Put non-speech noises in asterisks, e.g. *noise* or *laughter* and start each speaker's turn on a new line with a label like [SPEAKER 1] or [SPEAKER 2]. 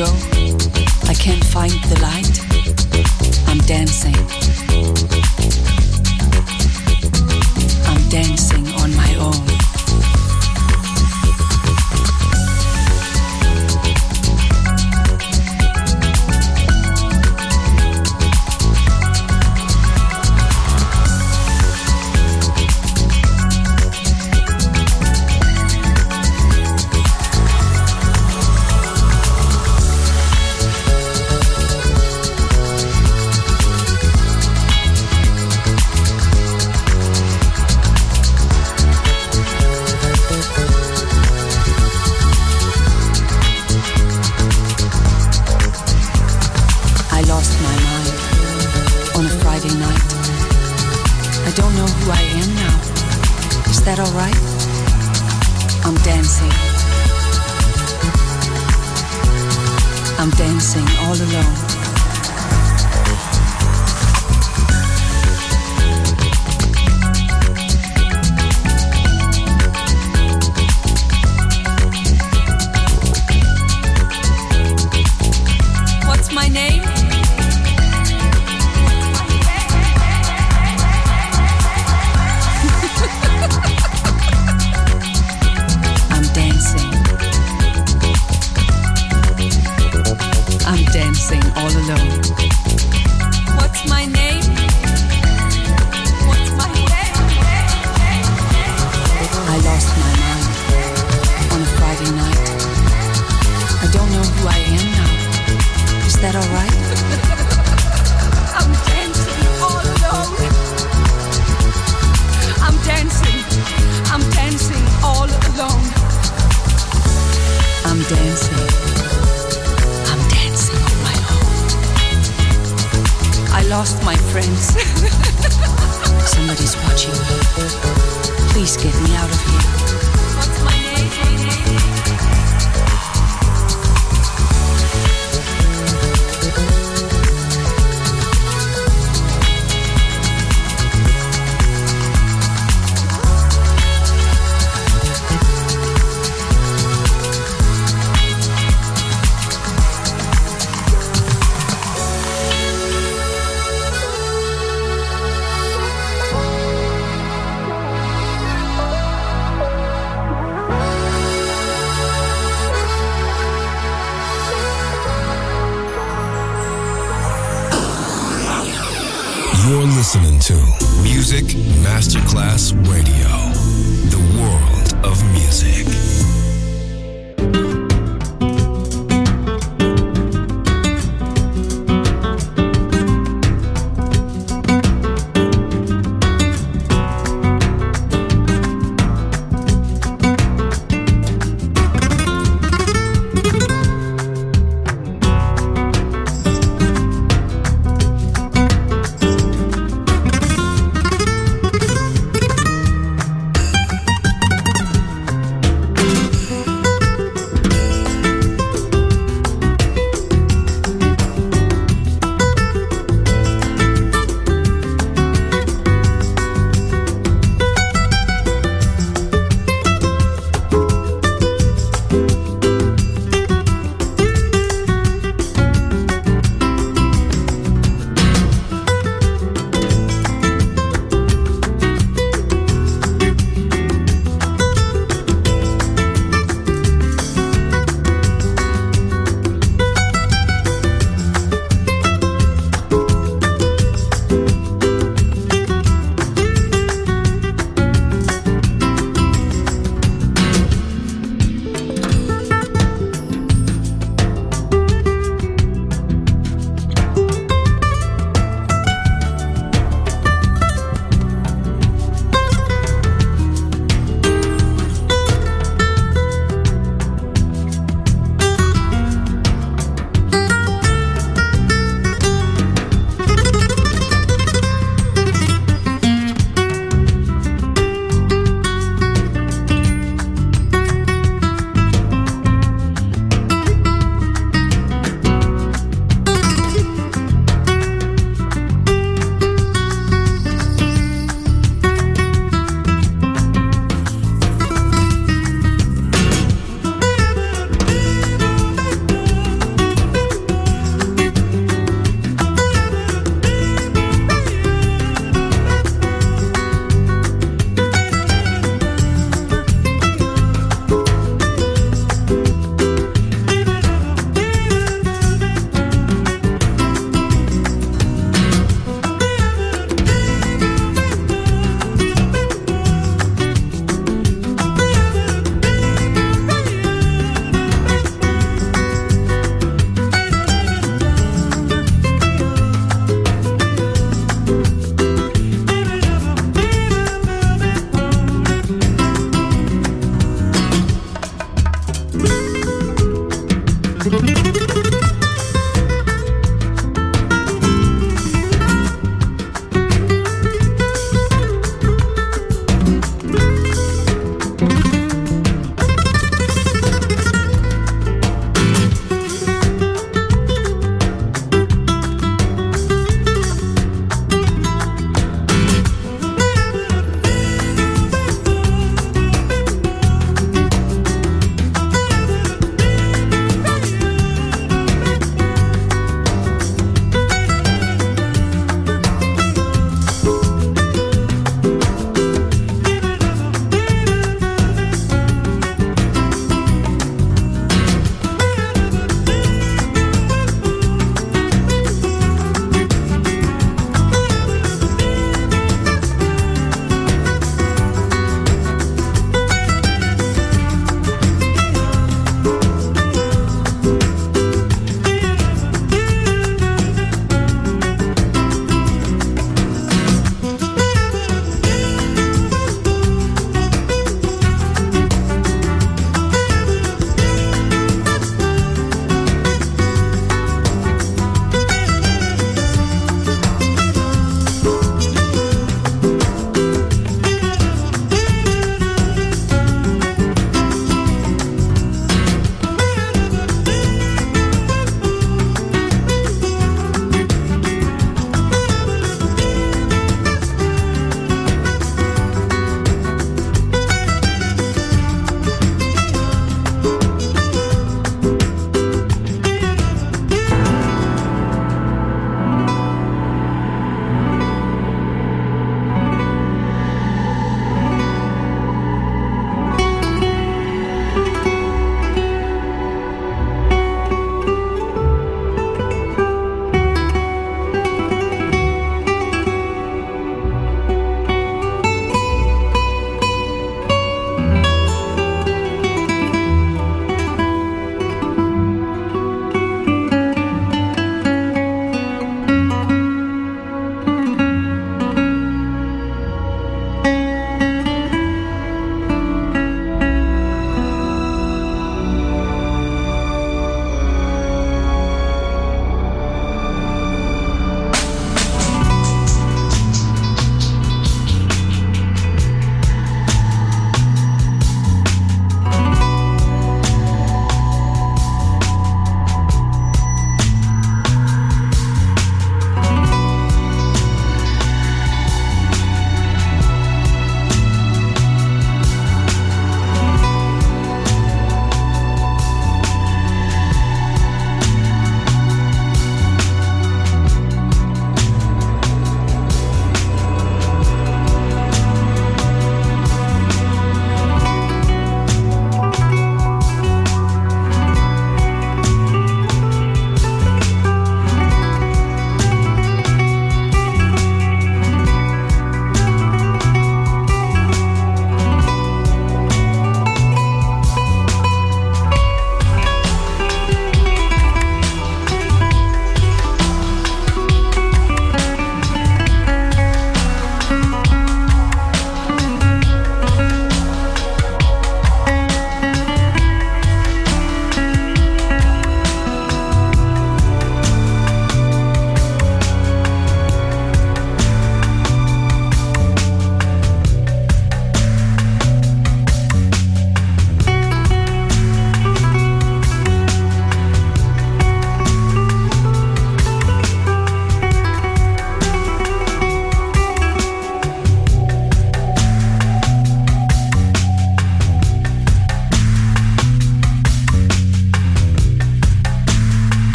[SPEAKER 1] go. I can't find the light. I'm dancing. dancing. I'm dancing on my own. I lost my friends. *laughs* Somebody's.